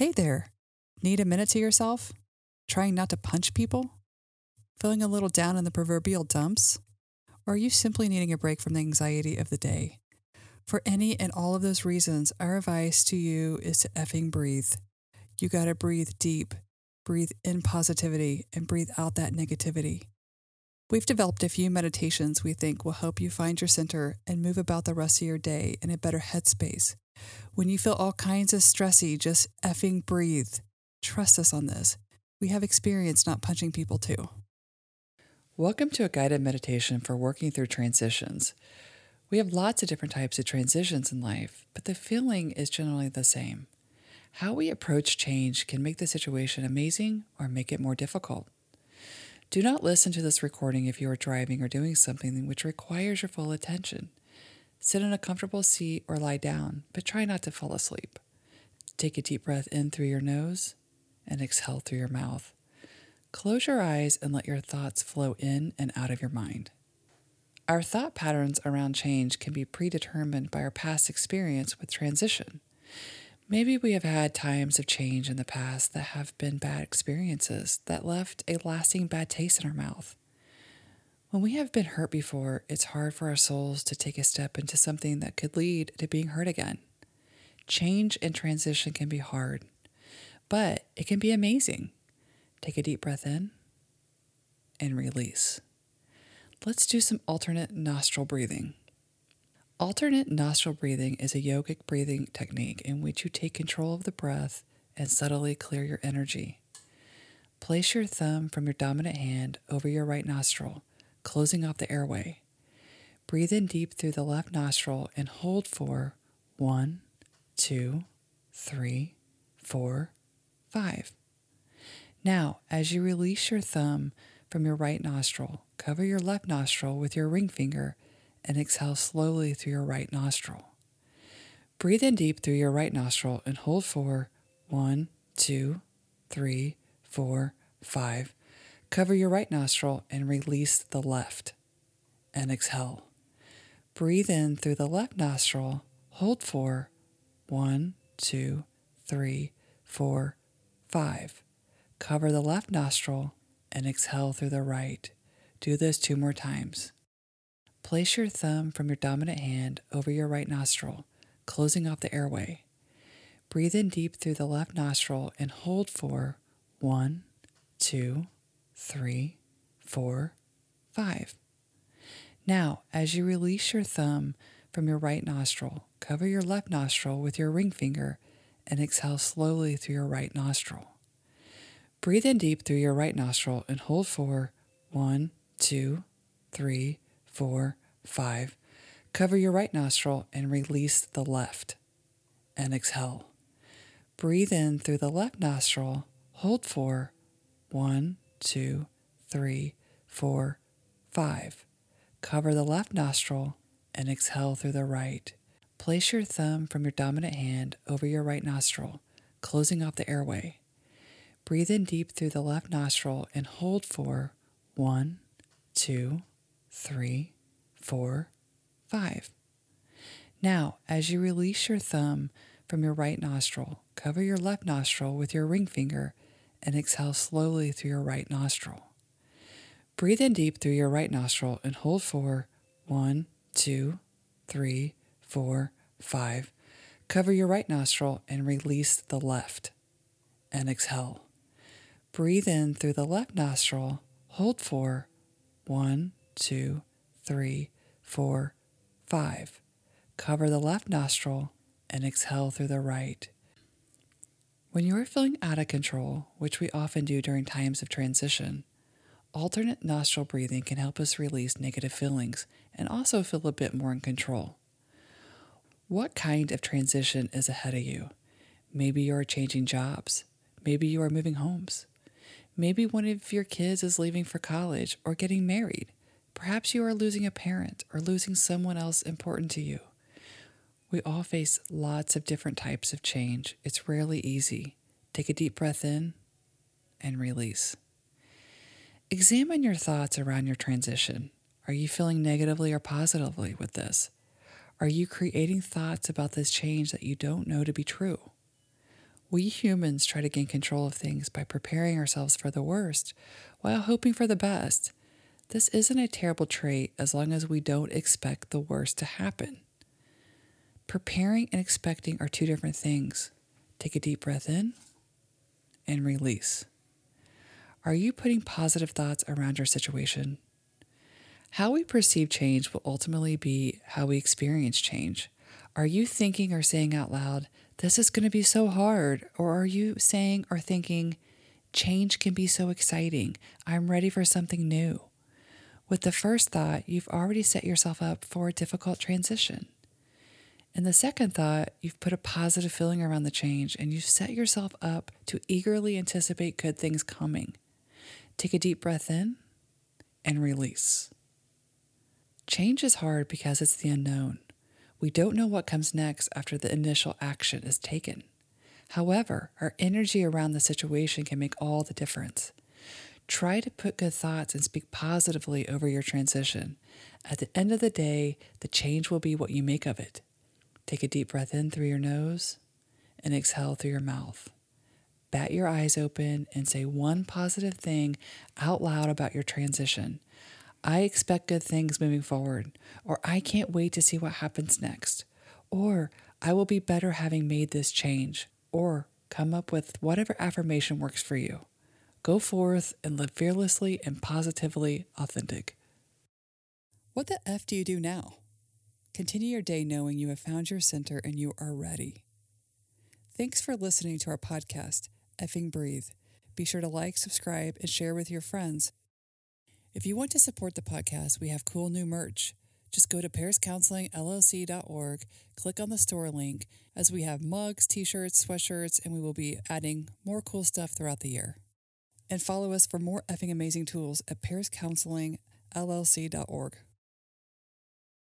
Hey there. Need a minute to yourself? Trying not to punch people? Feeling a little down in the proverbial dumps? Or are you simply needing a break from the anxiety of the day? For any and all of those reasons, our advice to you is to effing breathe. You got to breathe deep, breathe in positivity, and breathe out that negativity. We've developed a few meditations we think will help you find your center and move about the rest of your day in a better headspace. When you feel all kinds of stressy, just effing breathe. Trust us on this. We have experience not punching people too. Welcome to a guided meditation for working through transitions. We have lots of different types of transitions in life, but the feeling is generally the same. How we approach change can make the situation amazing or make it more difficult. Do not listen to this recording if you are driving or doing something which requires your full attention. Sit in a comfortable seat or lie down, but try not to fall asleep. Take a deep breath in through your nose and exhale through your mouth. Close your eyes and let your thoughts flow in and out of your mind. Our thought patterns around change can be predetermined by our past experience with transition. Maybe we have had times of change in the past that have been bad experiences that left a lasting bad taste in our mouth. When we have been hurt before, it's hard for our souls to take a step into something that could lead to being hurt again. Change and transition can be hard, but it can be amazing. Take a deep breath in and release. Let's do some alternate nostril breathing. Alternate nostril breathing is a yogic breathing technique in which you take control of the breath and subtly clear your energy. Place your thumb from your dominant hand over your right nostril closing off the airway. Breathe in deep through the left nostril and hold for one, two, three, four, five. Now, as you release your thumb from your right nostril, cover your left nostril with your ring finger and exhale slowly through your right nostril. Breathe in deep through your right nostril and hold for one, two, three, four, five. Cover your right nostril and release the left. And exhale. Breathe in through the left nostril. Hold for one, two, three, four, five. Cover the left nostril and exhale through the right. Do this two more times. Place your thumb from your dominant hand over your right nostril, closing off the airway. Breathe in deep through the left nostril and hold for one, two, three, four, five. Now, as you release your thumb from your right nostril, cover your left nostril with your ring finger and exhale slowly through your right nostril. Breathe in deep through your right nostril and hold for one, two, three, four, five. Cover your right nostril and release the left. And exhale. Breathe in through the left nostril, hold for one, two, three, four, five. Cover the left nostril and exhale through the right. Place your thumb from your dominant hand over your right nostril, closing off the airway. Breathe in deep through the left nostril and hold for one, two, three, four, five. Now, as you release your thumb from your right nostril, cover your left nostril with your ring finger and exhale slowly through your right nostril. Breathe in deep through your right nostril and hold for one, two, three, four, five. Cover your right nostril and release the left. And exhale. Breathe in through the left nostril, hold for one, two, three, four, five. Cover the left nostril and exhale through the right. When you are feeling out of control, which we often do during times of transition, alternate nostril breathing can help us release negative feelings and also feel a bit more in control. What kind of transition is ahead of you? Maybe you are changing jobs. Maybe you are moving homes. Maybe one of your kids is leaving for college or getting married. Perhaps you are losing a parent or losing someone else important to you. We all face lots of different types of change. It's rarely easy. Take a deep breath in and release. Examine your thoughts around your transition. Are you feeling negatively or positively with this? Are you creating thoughts about this change that you don't know to be true? We humans try to gain control of things by preparing ourselves for the worst while hoping for the best. This isn't a terrible trait as long as we don't expect the worst to happen. Preparing and expecting are two different things. Take a deep breath in and release. Are you putting positive thoughts around your situation? How we perceive change will ultimately be how we experience change. Are you thinking or saying out loud, this is going to be so hard? Or are you saying or thinking, change can be so exciting? I'm ready for something new. With the first thought, you've already set yourself up for a difficult transition. In the second thought, you've put a positive feeling around the change and you've set yourself up to eagerly anticipate good things coming. Take a deep breath in and release. Change is hard because it's the unknown. We don't know what comes next after the initial action is taken. However, our energy around the situation can make all the difference. Try to put good thoughts and speak positively over your transition. At the end of the day, the change will be what you make of it. Take a deep breath in through your nose and exhale through your mouth. Bat your eyes open and say one positive thing out loud about your transition. I expect good things moving forward, or I can't wait to see what happens next, or I will be better having made this change, or come up with whatever affirmation works for you. Go forth and live fearlessly and positively authentic. What the F do you do now? Continue your day knowing you have found your center and you are ready. Thanks for listening to our podcast, Effing Breathe. Be sure to like, subscribe, and share with your friends. If you want to support the podcast, we have cool new merch. Just go to pariscounselingllc.org, click on the store link, as we have mugs, t shirts, sweatshirts, and we will be adding more cool stuff throughout the year. And follow us for more effing amazing tools at pariscounselingllc.org.